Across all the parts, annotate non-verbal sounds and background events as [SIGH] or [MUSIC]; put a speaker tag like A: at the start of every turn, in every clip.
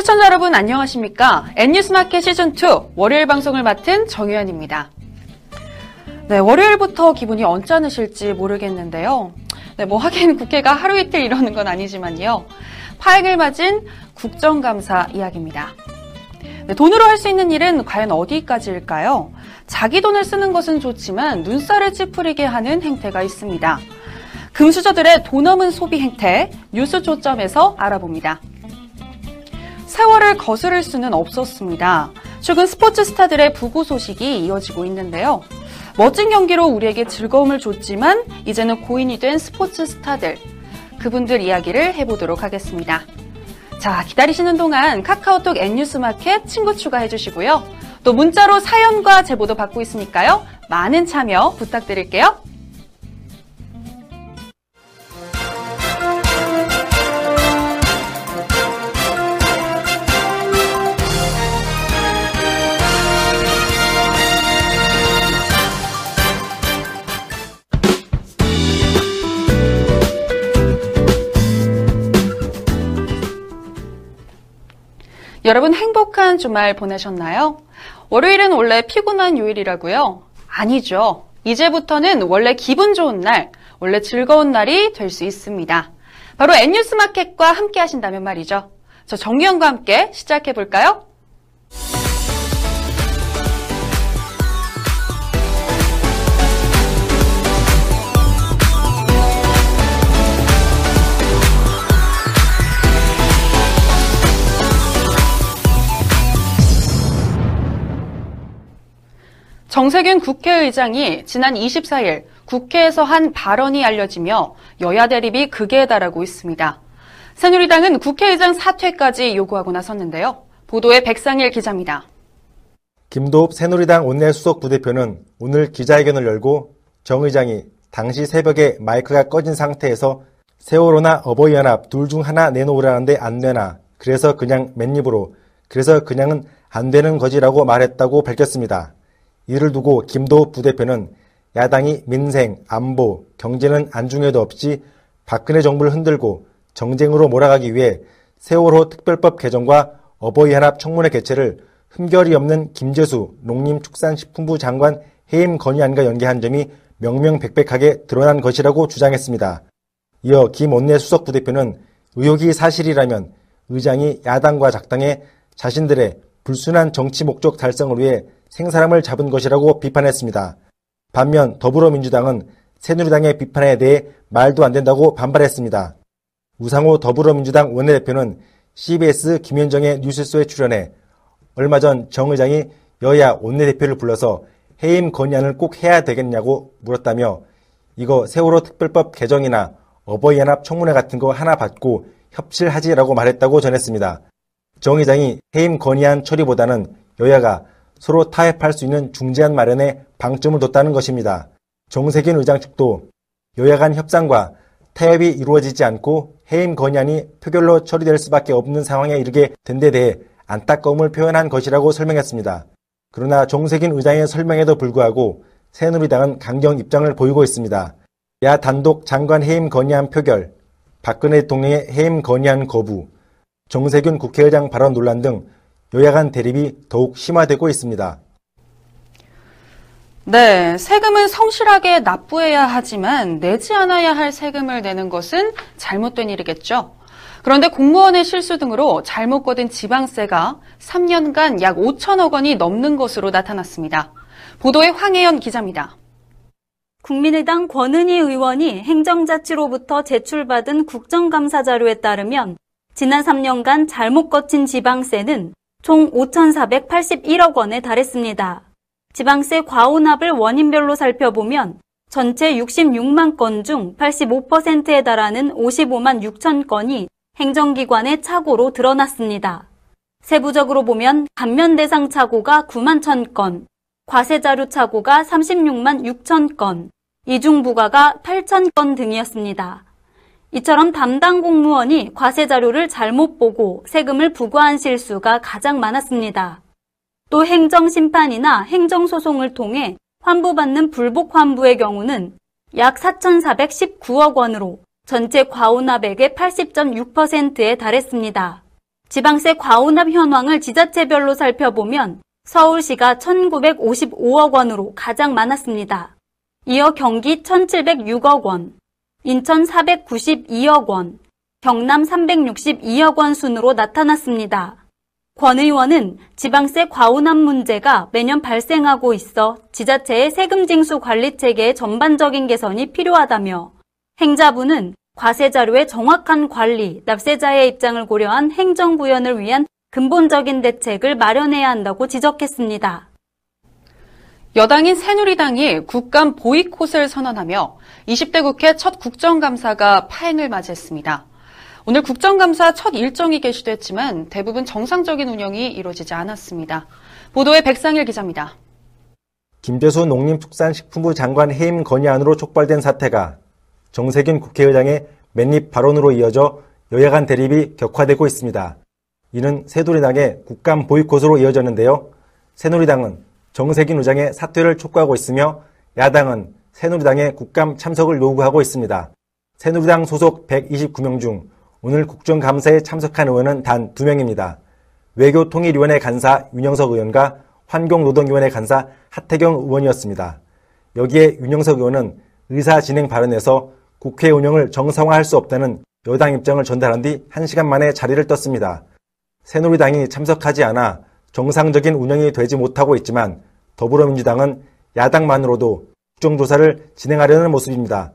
A: 시청자 여러분 안녕하십니까? N뉴스마켓 시즌2 월요일 방송을 맡은 정유현입니다. 네, 월요일부터 기분이 언짢으실지 모르겠는데요. 네, 뭐 하긴 국회가 하루 이틀 이러는 건 아니지만요. 파행을 맞은 국정감사 이야기입니다. 네, 돈으로 할 수 있는 일은 과연 어디까지일까요? 자기 돈을 쓰는 것은 좋지만 눈살을 찌푸리게 하는 행태가 있습니다. 금수저들의 돈 없는 소비 행태 뉴스 초점에서 알아봅니다. 세월을 거스를 수는 없었습니다. 최근 스포츠 스타들의 부고 소식이 이어지고 있는데요. 멋진 경기로 우리에게 즐거움을 줬지만 이제는 고인이 된 스포츠 스타들 그분들 이야기를 해보도록 하겠습니다. 자, 기다리시는 동안 카카오톡 N뉴스마켓 친구 추가해 주시고요. 또 문자로 사연과 제보도 받고 있으니까요. 많은 참여 부탁드릴게요. 여러분 행복한 주말 보내셨나요? 월요일은 원래 피곤한 요일이라고요? 아니죠. 이제부터는 원래 기분 좋은 날, 원래 즐거운 날이 될 수 있습니다. 바로 N뉴스 마켓과 함께 하신다면 말이죠. 저 정유영과 함께 시작해 볼까요? 정세균 국회의장이 지난 24일 국회에서 한 발언이 알려지며 여야 대립이 극에 달하고 있습니다. 새누리당은 국회의장 사퇴까지 요구하고 나섰는데요. 보도에 백상일 기자입니다.
B: 김도읍 새누리당 원내수석 부대표는 오늘 기자회견을 열고 정 의장이 당시 새벽에 마이크가 꺼진 상태에서 세월호나 어버이연합 둘 중 하나 내놓으라는데 안 되나 그래서 그냥 맨입으로 그래서 그냥은 안 되는 거지라고 말했다고 밝혔습니다. 이를 두고 김도우 부대표는 야당이 민생, 안보, 경제는 안중에도 없이 박근혜 정부를 흔들고 정쟁으로 몰아가기 위해 세월호 특별법 개정과 어버이 연합 청문회 개최를 흠결이 없는 김재수 농림축산식품부 장관 해임 건의안과 연계한 점이 명명백백하게 드러난 것이라고 주장했습니다. 이어 김 원내 수석 부대표는 의혹이 사실이라면 의장이 야당과 작당해 자신들의 불순한 정치 목적 달성을 위해 생사람을 잡은 것이라고 비판했습니다. 반면 더불어민주당은 새누리당의 비판에 대해 말도 안 된다고 반발했습니다. 우상호 더불어민주당 원내대표는 CBS 김현정의 뉴스쇼에 출연해 얼마 전 정 의장이 여야 원내대표를 불러서 해임 건의안을 꼭 해야 되겠냐고 물었다며 이거 세월호 특별법 개정이나 어버이 연합 청문회 같은 거 하나 받고 협실하지라고 말했다고 전했습니다. 정 의장이 해임 건의안 처리보다는 여야가 서로 타협할 수 있는 중재안 마련에 방점을 뒀다는 것입니다. 정세균 의장 측도 여야 간 협상과 타협이 이루어지지 않고 해임 건의안이 표결로 처리될 수밖에 없는 상황에 이르게 된 데 대해 안타까움을 표현한 것이라고 설명했습니다. 그러나 정세균 의장의 설명에도 불구하고 새누리당은 강경 입장을 보이고 있습니다. 야 단독 장관 해임 건의안 표결, 박근혜 대통령의 해임 건의안 거부, 정세균 국회의장 발언 논란 등 여야 간 대립이 더욱 심화되고 있습니다.
A: 네, 세금은 성실하게 납부해야 하지만 내지 않아야 할 세금을 내는 것은 잘못된 일이겠죠. 그런데 공무원의 실수 등으로 잘못 거둔 지방세가 3년간 약 5천억 원이 넘는 것으로 나타났습니다. 보도에 황혜연 기자입니다.
C: 국민의당 권은희 의원이 행정자치로부터 제출받은 국정감사 자료에 따르면 지난 3년간 잘못 거친 지방세는 총 5,481억 원에 달했습니다. 지방세 과오납을 원인별로 살펴보면 전체 66만 건 중 85%에 달하는 55만 6천 건이 행정기관의 착오로 드러났습니다. 세부적으로 보면 감면 대상 착오가 9만 1천 건, 과세자료 착오가 36만 6천 건, 이중부가가 8천 건 등이었습니다. 이처럼 담당 공무원이 과세 자료를 잘못 보고 세금을 부과한 실수가 가장 많았습니다. 또 행정심판이나 행정소송을 통해 환부받는 불복 환부의 경우는 약 4,419억 원으로 전체 과오납액의 80.6%에 달했습니다. 지방세 과온합 현황을 지자체별로 살펴보면 서울시가 1955억 원으로 가장 많았습니다. 이어 경기 1706억 원, 인천 492억 원, 경남 362억 원 순으로 나타났습니다. 권 의원은 지방세 과온합 문제가 매년 발생하고 있어 지자체의 세금 징수 관리 체계의 전반적인 개선이 필요하다며 행자부는 과세 자료의 정확한 관리, 납세자의 입장을 고려한 행정 구현을 위한 근본적인 대책을 마련해야 한다고 지적했습니다.
A: 여당인 새누리당이 국감 보이콧을 선언하며 20대 국회 첫 국정감사가 파행을 맞이했습니다. 오늘 국정감사 첫 일정이 개시됐지만 대부분 정상적인 운영이 이루어지지 않았습니다. 보도에 백상일 기자입니다.
B: 김재수 농림축산식품부 장관 해임 건의안으로 촉발된 사태가 정세균 국회의장의 맨입 발언으로 이어져 여야 간 대립이 격화되고 있습니다. 이는 새누리당의 국감 보이콧으로 이어졌는데요. 새누리당은 정세균 의장의 사퇴를 촉구하고 있으며 야당은 새누리당의 국감 참석을 요구하고 있습니다. 새누리당 소속 129명 중 오늘 국정감사에 참석한 의원은 단 2명입니다. 외교통일위원회 간사 윤영석 의원과 환경노동위원회 간사 하태경 의원이었습니다. 여기에 윤영석 의원은 의사진행 발언에서 국회 운영을 정상화할 수 없다는 여당 입장을 전달한 뒤 1시간 만에 자리를 떴습니다. 새누리당이 참석하지 않아 정상적인 운영이 되지 못하고 있지만 더불어민주당은 야당만으로도 국정조사를 진행하려는 모습입니다.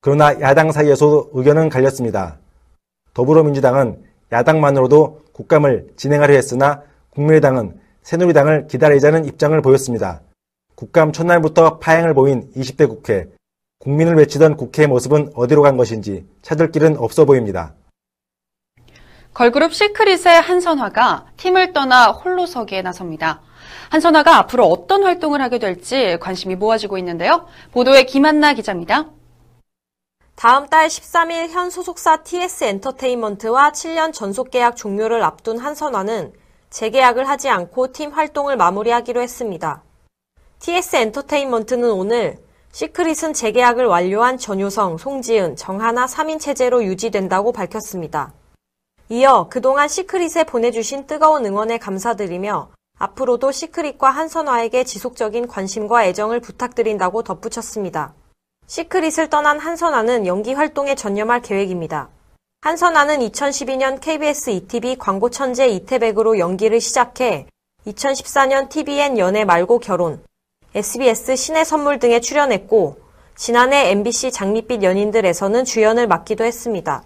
B: 그러나 야당 사이에서도 의견은 갈렸습니다. 더불어민주당은 야당만으로도 국감을 진행하려 했으나 국민의당은 새누리당을 기다리자는 입장을 보였습니다. 국감 첫날부터 파행을 보인 20대 국회. 국민을 외치던 국회의 모습은 어디로 간 것인지 찾을 길은 없어 보입니다.
A: 걸그룹 시크릿의 한선화가 팀을 떠나 홀로서기에 나섭니다. 한선화가 앞으로 어떤 활동을 하게 될지 관심이 모아지고 있는데요. 보도에 김한나 기자입니다.
D: 다음 달 13일 현 소속사 TS 엔터테인먼트와 7년 전속 계약 종료를 앞둔 한선화는 재계약을 하지 않고 팀 활동을 마무리하기로 했습니다. TS 엔터테인먼트는 오늘 시크릿은 재계약을 완료한 전효성, 송지은, 정하나 3인 체제로 유지된다고 밝혔습니다. 이어 그동안 시크릿에 보내주신 뜨거운 응원에 감사드리며 앞으로도 시크릿과 한선화에게 지속적인 관심과 애정을 부탁드린다고 덧붙였습니다. 시크릿을 떠난 한선화는 연기 활동에 전념할 계획입니다. 한선화는 2012년 KBS 2TV 광고 천재 이태백으로 연기를 시작해 2014년 tvN 연애 말고 결혼, SBS 신의 선물 등에 출연했고 지난해 MBC 장밋빛 연인들에서는 주연을 맡기도 했습니다.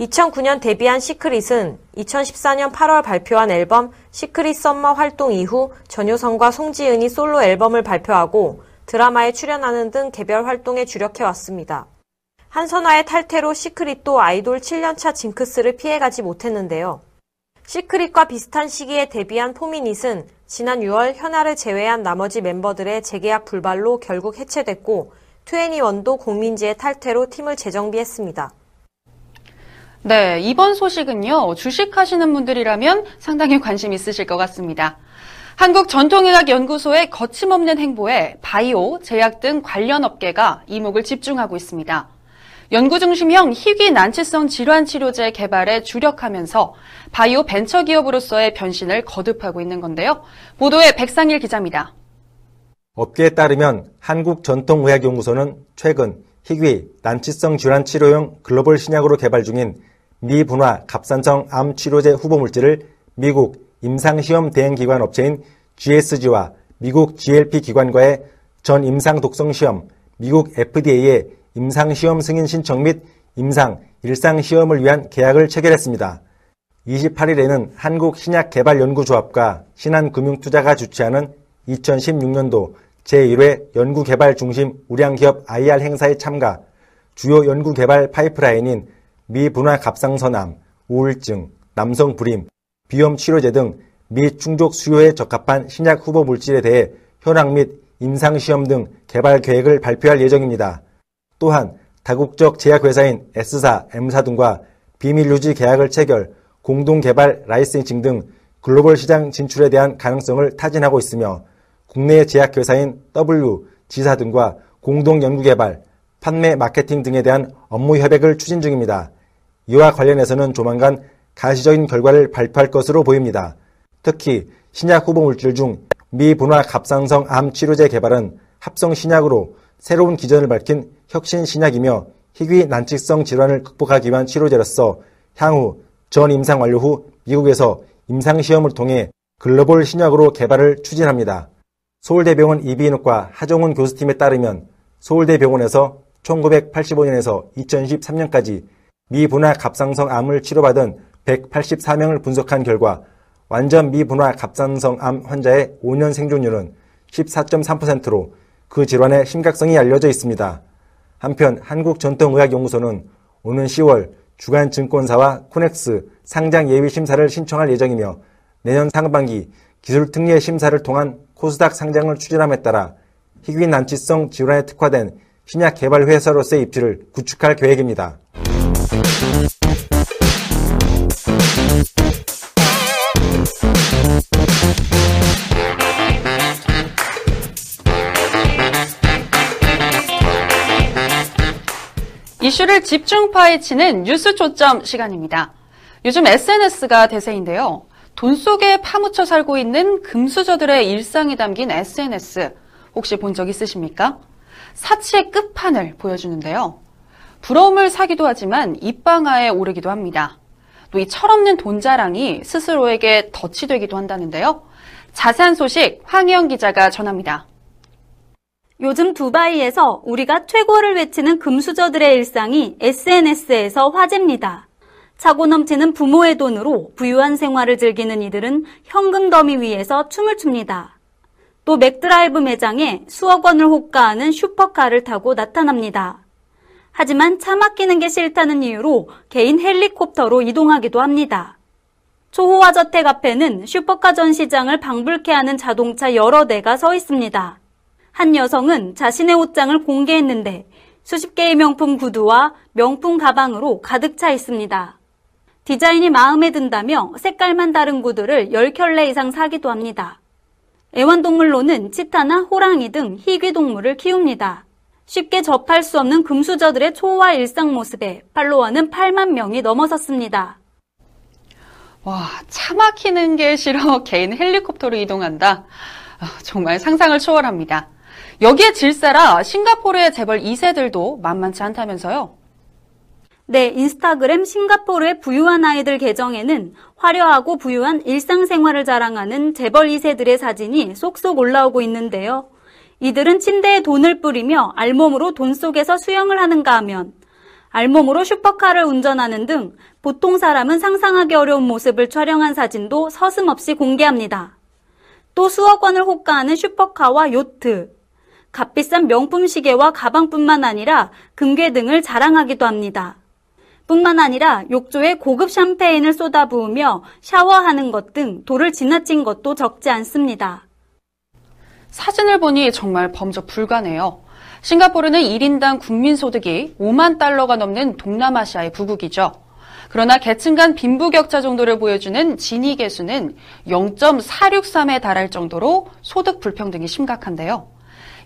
D: 2009년 데뷔한 시크릿은 2014년 8월 발표한 앨범 시크릿 썸머 활동 이후 전효성과 송지은이 솔로 앨범을 발표하고 드라마에 출연하는 등 개별 활동에 주력해 왔습니다. 한선화의 탈퇴로 시크릿도 아이돌 7년차 징크스를 피해가지 못했는데요. 시크릿과 비슷한 시기에 데뷔한 포미닛은 지난 6월 현아를 제외한 나머지 멤버들의 재계약 불발로 결국 해체됐고 2NE1도 공민지의 탈퇴로 팀을 재정비했습니다.
A: 네, 이번 소식은요, 주식하시는 분들이라면 상당히 관심 있으실 것 같습니다. 한국 전통의학연구소의 거침없는 행보에 바이오, 제약 등 관련 업계가 이목을 집중하고 있습니다. 연구 중심형 희귀 난치성 질환 치료제 개발에 주력하면서 바이오 벤처 기업으로서의 변신을 거듭하고 있는 건데요. 보도에 백상일 기자입니다.
B: 업계에 따르면 한국 전통의학연구소는 최근 희귀 난치성 질환 치료용 글로벌 신약으로 개발 중인 미분화 갑상선 암 치료제 후보 물질을 미국 임상시험 대행기관 업체인 GSG와 미국 GLP 기관과의 전 임상 독성 시험, 미국 FDA의 임상 시험 승인 신청 및 임상 일상 시험을 위한 계약을 체결했습니다. 28일에는 한국신약개발연구조합과 신한금융투자가 주최하는 2016년도 제1회 연구개발 중심 우량기업 IR 행사에 참가, 주요 연구개발 파이프라인인 미분화 갑상선암, 우울증, 남성 불임, 비염 치료제 등 미 충족 수요에 적합한 신약 후보 물질에 대해 현황 및 임상시험 등 개발 계획을 발표할 예정입니다. 또한 다국적 제약회사인 S사, M사 등과 비밀 유지 계약을 체결, 공동 개발 라이센싱 등 글로벌 시장 진출에 대한 가능성을 타진하고 있으며 국내 제약회사인 W, 지사 등과 공동 연구 개발, 판매 마케팅 등에 대한 업무 협약을 추진 중입니다. 이와 관련해서는 조만간 가시적인 결과를 발표할 것으로 보입니다. 특히 신약 후보 물질 중 미분화 갑상선 암 치료제 개발은 합성 신약으로 새로운 기전을 밝힌 혁신 신약이며 희귀 난치성 질환을 극복하기 위한 치료제로서 향후 전 임상 완료 후 미국에서 임상 시험을 통해 글로벌 신약으로 개발을 추진합니다. 서울대병원 이비인후과 하정훈 교수팀에 따르면 서울대병원에서 1985년에서 2013년까지 미분화 갑상선 암을 치료받은 184명을 분석한 결과 완전 미분화 갑상선 암 환자의 5년 생존율은 14.3%로 그 질환의 심각성이 알려져 있습니다. 한편 한국전통의학연구소는 오는 10월 주관 증권사와 코넥스 상장 예비 심사를 신청할 예정이며 내년 상반기 기술 특례 심사를 통한 코스닥 상장을 추진함에 따라 희귀 난치성 질환에 특화된 신약 개발 회사로서의 입지를 구축할 계획입니다.
A: 이슈를 집중 파헤치는 뉴스 초점 시간입니다. 요즘 SNS가 대세인데요. 돈 속에 파묻혀 살고 있는 금수저들의 일상이 담긴 SNS 혹시 본 적 있으십니까? 사치의 끝판을 보여주는데요. 부러움을 사기도 하지만 입방아에 오르기도 합니다. 또 이 철없는 돈 자랑이 스스로에게 덫이 되기도 한다는데요. 자세한 소식 황희영 기자가 전합니다.
C: 요즘 두바이에서 우리가 최고를 외치는 금수저들의 일상이 SNS에서 화제입니다. 차고 넘치는 부모의 돈으로 부유한 생활을 즐기는 이들은 현금 더미 위에서 춤을 춥니다. 또 맥드라이브 매장에 수억 원을 호가하는 슈퍼카를 타고 나타납니다. 하지만 차 막히는 게 싫다는 이유로 개인 헬리콥터로 이동하기도 합니다. 초호화 저택 앞에는 슈퍼카 전시장을 방불케 하는 자동차 여러 대가 서 있습니다. 한 여성은 자신의 옷장을 공개했는데 수십 개의 명품 구두와 명품 가방으로 가득 차 있습니다. 디자인이 마음에 든다며 색깔만 다른 구두를 10켤레 이상 사기도 합니다. 애완동물로는 치타나 호랑이 등 희귀 동물을 키웁니다. 쉽게 접할 수 없는 금수저들의 초호화 일상 모습에 팔로워는 8만 명이 넘어섰습니다.
A: 와, 차 막히는 게 싫어 [LAUGHS] 개인 헬리콥터로 이동한다. 아, 정말 상상을 초월합니다. 여기에 질세라 싱가포르의 재벌 2세들도 만만치 않다면서요?
C: 네, 인스타그램 싱가포르의 부유한 아이들 계정에는 화려하고 부유한 일상생활을 자랑하는 재벌 2세들의 사진이 쏙쏙 올라오고 있는데요. 이들은 침대에 돈을 뿌리며 알몸으로 돈 속에서 수영을 하는가 하면 알몸으로 슈퍼카를 운전하는 등 보통 사람은 상상하기 어려운 모습을 촬영한 사진도 서슴없이 공개합니다. 또 수억 원을 호가하는 슈퍼카와 요트, 값비싼 명품 시계와 가방뿐만 아니라 금괴 등을 자랑하기도 합니다. 뿐만 아니라 욕조에 고급 샴페인을 쏟아부으며 샤워하는 것 등 도를 지나친 것도 적지 않습니다.
A: 사진을 보니 정말 범접 불가네요. 싱가포르는 1인당 국민소득이 5만 달러가 넘는 동남아시아의 부국이죠. 그러나 계층 간 빈부격차 정도를 보여주는 지니 계수는 0.463에 달할 정도로 소득 불평등이 심각한데요.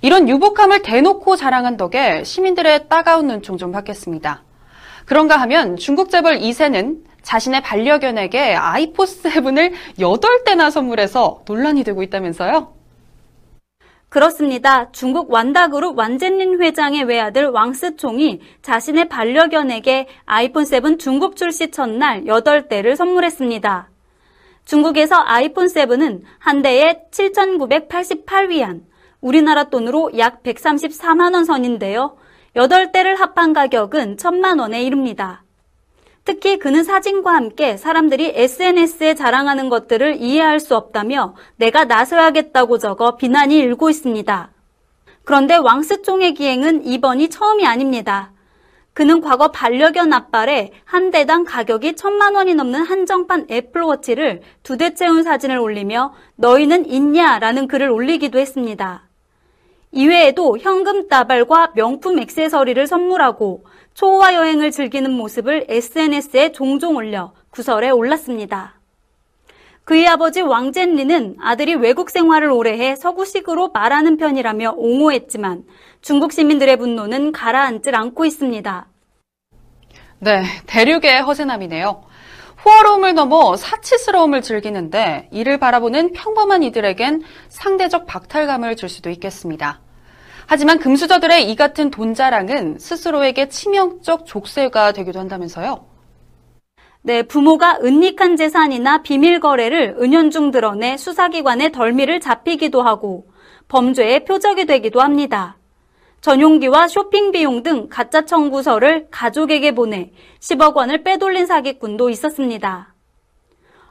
A: 이런 유복함을 대놓고 자랑한 덕에 시민들의 따가운 눈총 좀 받겠습니다. 그런가 하면 중국 재벌 2세는 자신의 반려견에게 아이포7을 8대나 선물해서 논란이 되고 있다면서요?
C: 그렇습니다. 중국 완다그룹 완젠린 회장의 외아들 왕스총이 자신의 반려견에게 아이폰 7 중국 출시 첫날 8대를 선물했습니다. 중국에서 아이폰 7은 한 대에 7,988위안, 우리나라 돈으로 약 134만 원 선인데요. 8대를 합한 가격은 1천만 원에 이릅니다. 특히 그는 사진과 함께 사람들이 SNS에 자랑하는 것들을 이해할 수 없다며 내가 나서야겠다고 적어 비난이 일고 있습니다. 그런데 왕스총의 기행은 이번이 처음이 아닙니다. 그는 과거 반려견 앞발에 한 대당 가격이 천만 원이 넘는 한정판 애플워치를 두 대 채운 사진을 올리며 너희는 있냐 라는 글을 올리기도 했습니다. 이외에도 현금 따발과 명품 액세서리를 선물하고 초호화 여행을 즐기는 모습을 SNS에 종종 올려 구설에 올랐습니다. 그의 아버지 왕젠리는 아들이 외국 생활을 오래 해 서구식으로 말하는 편이라며 옹호했지만 중국 시민들의 분노는 가라앉질 않고 있습니다.
A: 네, 대륙의 허세남이네요. 호화로움을 넘어 사치스러움을 즐기는데 이를 바라보는 평범한 이들에겐 상대적 박탈감을 줄 수도 있겠습니다. 하지만 금수저들의 이 같은 돈 자랑은 스스로에게 치명적 족쇄가 되기도 한다면서요.
C: 네, 부모가 은닉한 재산이나 비밀 거래를 은연중 드러내 수사기관의 덜미를 잡히기도 하고 범죄의 표적이 되기도 합니다. 전용기와 쇼핑 비용 등 가짜 청구서를 가족에게 보내 10억 원을 빼돌린 사기꾼도 있었습니다.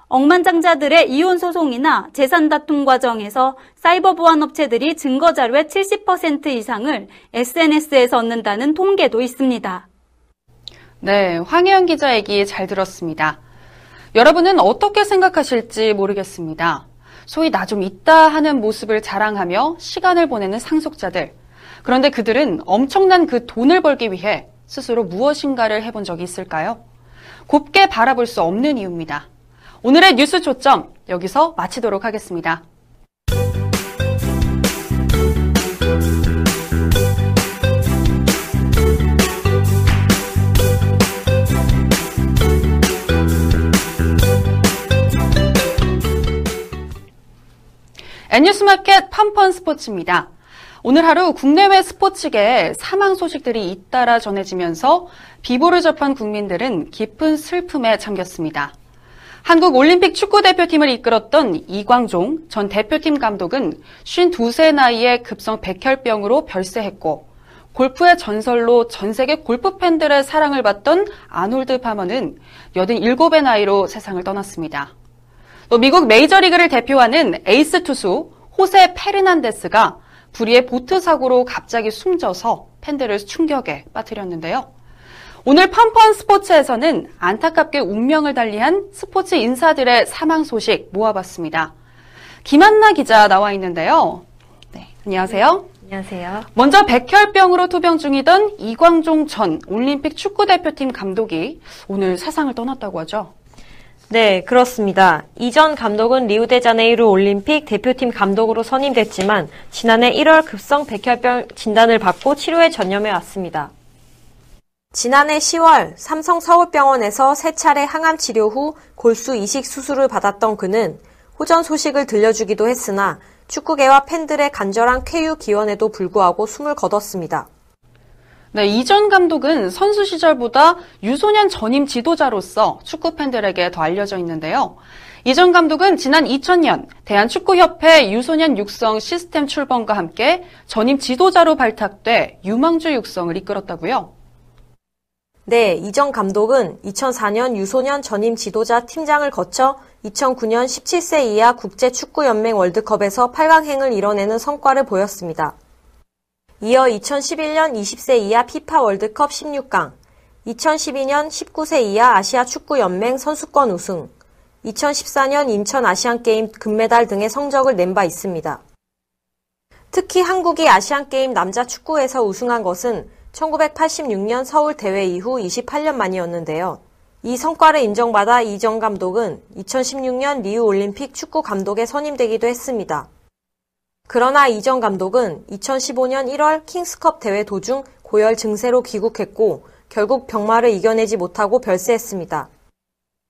C: 억만장자들의 이혼 소송이나 재산 다툼 과정에서 사이버 보안 업체들이 증거 자료의 70% 이상을 SNS에서 얻는다는 통계도 있습니다.
A: 네, 황혜연 기자 얘기 잘 들었습니다. 여러분은 어떻게 생각하실지 모르겠습니다. 소위 나 좀 있다 하는 모습을 자랑하며 시간을 보내는 상속자들. 그런데 그들은 엄청난 그 돈을 벌기 위해 스스로 무엇인가를 해본 적이 있을까요? 곱게 바라볼 수 없는 이유입니다. 오늘의 뉴스 초점 여기서 마치도록 하겠습니다. N뉴스마켓 팜펀 스포츠입니다. 오늘 하루 국내외 스포츠계에 사망 소식들이 잇따라 전해지면서 비보를 접한 국민들은 깊은 슬픔에 잠겼습니다. 한국 올림픽 축구 대표팀을 이끌었던 이광종 전 대표팀 감독은 52세 나이에 급성 백혈병으로 별세했고 골프의 전설로 전 세계 골프 팬들의 사랑을 받던 아놀드 파머는 87의 나이로 세상을 떠났습니다. 또 미국 메이저리그를 대표하는 에이스 투수 호세 페르난데스가 불의의 보트 사고로 갑자기 숨져서 팬들을 충격에 빠뜨렸는데요. 오늘 펀펀 스포츠에서는 안타깝게 운명을 달리한 스포츠 인사들의 사망 소식 모아봤습니다. 김한나 기자 나와 있는데요. 네, 안녕하세요.
D: 안녕하세요.
A: 먼저 백혈병으로 투병 중이던 이광종 전 올림픽 축구대표팀 감독이 오늘 세상을 떠났다고 하죠.
D: 네, 그렇습니다. 이전 감독은 리우데자네이루 올림픽 대표팀 감독으로 선임됐지만 지난해 1월 급성 백혈병 진단을 받고 치료에 전념해 왔습니다. 지난해 10월 삼성 서울병원에서 세 차례 항암 치료 후 골수 이식 수술을 받았던 그는 호전 소식을 들려주기도 했으나 축구계와 팬들의 간절한 쾌유 기원에도 불구하고 숨을 거뒀습니다.
A: 네, 이전 감독은 선수 시절보다 유소년 전임 지도자로서 축구 팬들에게 더 알려져 있는데요. 이전 감독은 지난 2000년 대한축구협회 유소년 육성 시스템 출범과 함께 전임 지도자로 발탁돼 유망주 육성을 이끌었다고요.
D: 네, 이전 감독은 2004년 유소년 전임 지도자 팀장을 거쳐 2009년 17세 이하 국제축구연맹 월드컵에서 8강행을 이뤄내는 성과를 보였습니다. 이어 2011년 20세 이하 피파 월드컵 16강, 2012년 19세 이하 아시아 축구 연맹 선수권 우승, 2014년 인천 아시안게임 금메달 등의 성적을 낸 바 있습니다. 특히 한국이 아시안게임 남자 축구에서 우승한 것은 1986년 서울 대회 이후 28년 만이었는데요. 이 성과를 인정받아 이정 감독은 2016년 리우 올림픽 축구 감독에 선임되기도 했습니다. 그러나 이정 감독은 2015년 1월 킹스컵 대회 도중 고열 증세로 귀국했고 결국 병마를 이겨내지 못하고 별세했습니다.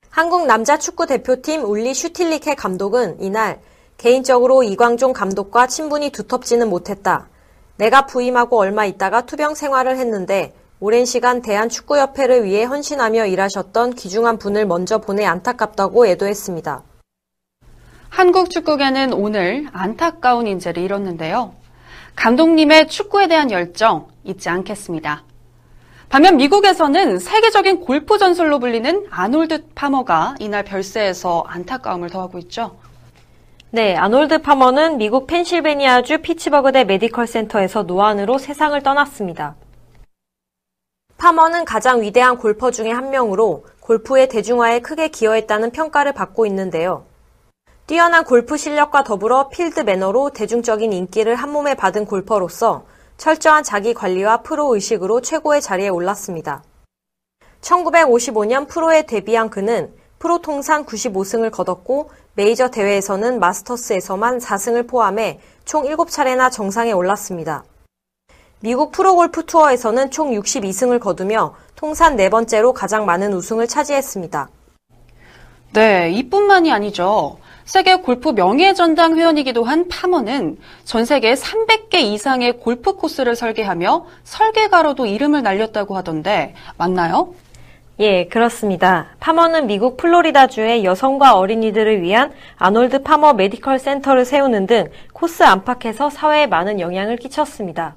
D: 한국 남자 축구 대표팀 울리 슈틸리케 감독은 이날 개인적으로 이광종 감독과 친분이 두텁지는 못했다. 내가 부임하고 얼마 있다가 투병 생활을 했는데 오랜 시간 대한축구협회를 위해 헌신하며 일하셨던 귀중한 분을 먼저 보내 안타깝다고 애도했습니다.
A: 한국 축구계는 오늘 안타까운 인재를 잃었는데요. 감독님의 축구에 대한 열정 잊지 않겠습니다. 반면 미국에서는 세계적인 골프 전설로 불리는 아놀드 파머가 이날 별세해서 안타까움을 더하고 있죠.
D: 네, 아놀드 파머는 미국 펜실베니아주 피츠버그대 메디컬 센터에서 노환으로 세상을 떠났습니다. 파머는 가장 위대한 골퍼 중의 한 명으로 골프의 대중화에 크게 기여했다는 평가를 받고 있는데요. 뛰어난 골프 실력과 더불어 필드 매너로 대중적인 인기를 한몸에 받은 골퍼로서 철저한 자기 관리와 프로 의식으로 최고의 자리에 올랐습니다. 1955년 프로에 데뷔한 그는 프로 통산 95승을 거뒀고 메이저 대회에서는 마스터스에서만 4승을 포함해 총 7차례나 정상에 올랐습니다. 미국 프로골프 투어에서는 총 62승을 거두며 통산 네 번째로 가장 많은 우승을 차지했습니다.
A: 네, 이뿐만이 아니죠. 세계 골프 명예전당 회원이기도 한 파머는 전 세계 300개 이상의 골프 코스를 설계하며 설계가로도 이름을 날렸다고 하던데 맞나요?
D: 예, 그렇습니다. 파머는 미국 플로리다주의 여성과 어린이들을 위한 아놀드 파머 메디컬 센터를 세우는 등 코스 안팎에서 사회에 많은 영향을 끼쳤습니다.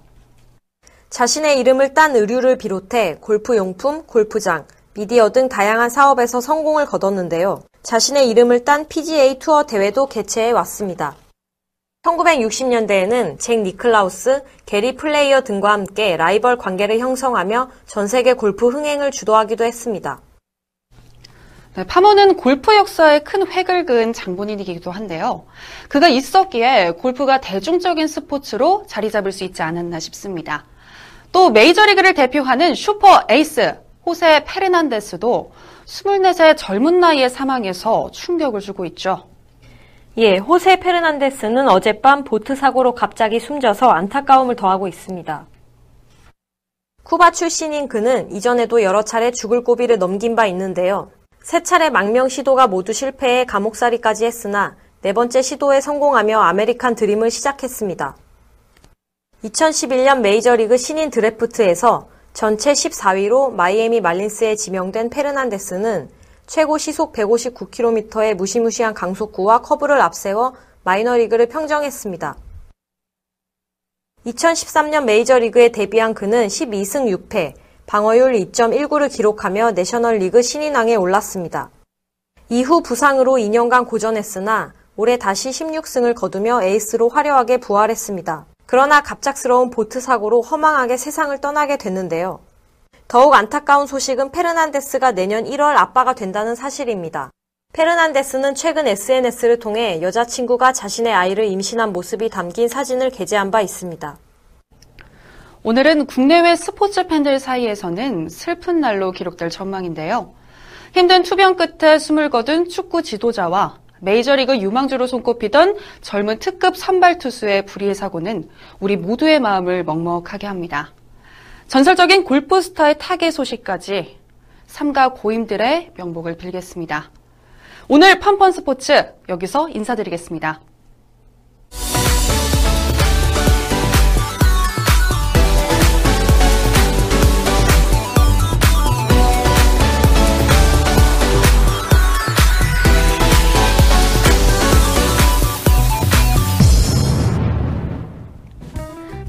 D: 자신의 이름을 딴 의류를 비롯해 골프 용품, 골프장, 미디어 등 다양한 사업에서 성공을 거뒀는데요. 자신의 이름을 딴 PGA 투어 대회도 개최해 왔습니다. 1960년대에는 잭 니클라우스, 게리 플레이어 등과 함께 라이벌 관계를 형성하며 전 세계 골프 흥행을 주도하기도 했습니다.
A: 네, 파머는 골프 역사에 큰 획을 그은 장본인이기도 한데요. 그가 있었기에 골프가 대중적인 스포츠로 자리 잡을 수 있지 않았나 싶습니다. 또 메이저리그를 대표하는 슈퍼 에이스 호세 페르난데스도 24세 젊은 나이에 사망해서 충격을 주고 있죠.
D: 예, 호세 페르난데스는 어젯밤 보트 사고로 갑자기 숨져서 안타까움을 더하고 있습니다. 쿠바 출신인 그는 이전에도 여러 차례 죽을 고비를 넘긴 바 있는데요. 세 차례 망명 시도가 모두 실패해 감옥살이까지 했으나 네 번째 시도에 성공하며 아메리칸 드림을 시작했습니다. 2011년 메이저리그 신인 드래프트에서 전체 14위로 마이애미 말린스에 지명된 페르난데스는 최고 시속 159km의 무시무시한 강속구와 커브를 앞세워 마이너리그를 평정했습니다. 2013년 메이저리그에 데뷔한 그는 12승 6패, 방어율 2.19를 기록하며 내셔널리그 신인왕에 올랐습니다. 이후 부상으로 2년간 고전했으나 올해 다시 16승을 거두며 에이스로 화려하게 부활했습니다. 그러나 갑작스러운 보트 사고로 허망하게 세상을 떠나게 됐는데요. 더욱 안타까운 소식은 페르난데스가 내년 1월 아빠가 된다는 사실입니다. 페르난데스는 최근 SNS를 통해 여자친구가 자신의 아이를 임신한 모습이 담긴 사진을 게재한 바 있습니다.
A: 오늘은 국내외 스포츠 팬들 사이에서는 슬픈 날로 기록될 전망인데요. 힘든 투병 끝에 숨을 거둔 축구 지도자와 메이저리그 유망주로 손꼽히던 젊은 특급 선발 투수의 불의의 사고는 우리 모두의 마음을 먹먹하게 합니다. 전설적인 골프 스타의 타계 소식까지 삼가 고임들의 명복을 빌겠습니다. 오늘 펀펀 스포츠 여기서 인사드리겠습니다.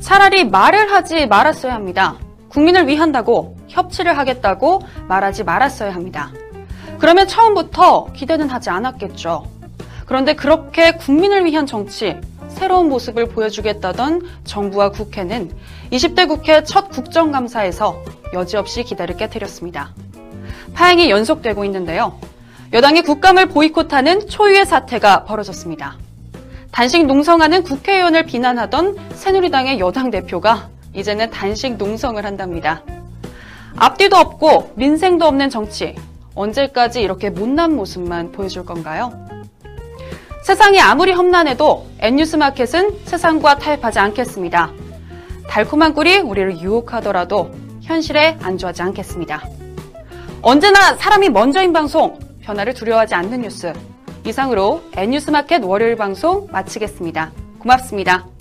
A: 차라리 말을 하지 말았어야 합니다. 국민을 위한다고 협치를 하겠다고 말하지 말았어야 합니다. 그러면 처음부터 기대는 하지 않았겠죠. 그런데 그렇게 국민을 위한 정치, 새로운 모습을 보여주겠다던 정부와 국회는 20대 국회 첫 국정감사에서 여지없이 기대를 깨뜨렸습니다. 파행이 연속되고 있는데요. 여당이 국감을 보이콧하는 초유의 사태가 벌어졌습니다. 단식 농성하는 국회의원을 비난하던 새누리당의 여당 대표가 이제는 단식 농성을 한답니다. 앞뒤도 없고 민생도 없는 정치. 언제까지 이렇게 못난 모습만 보여줄 건가요? 세상이 아무리 험난해도 N뉴스마켓은 세상과 타협하지 않겠습니다. 달콤한 꿀이 우리를 유혹하더라도 현실에 안주하지 않겠습니다. 언제나 사람이 먼저인 방송, 변화를 두려워하지 않는 뉴스. 이상으로 N뉴스마켓 월요일 방송 마치겠습니다. 고맙습니다.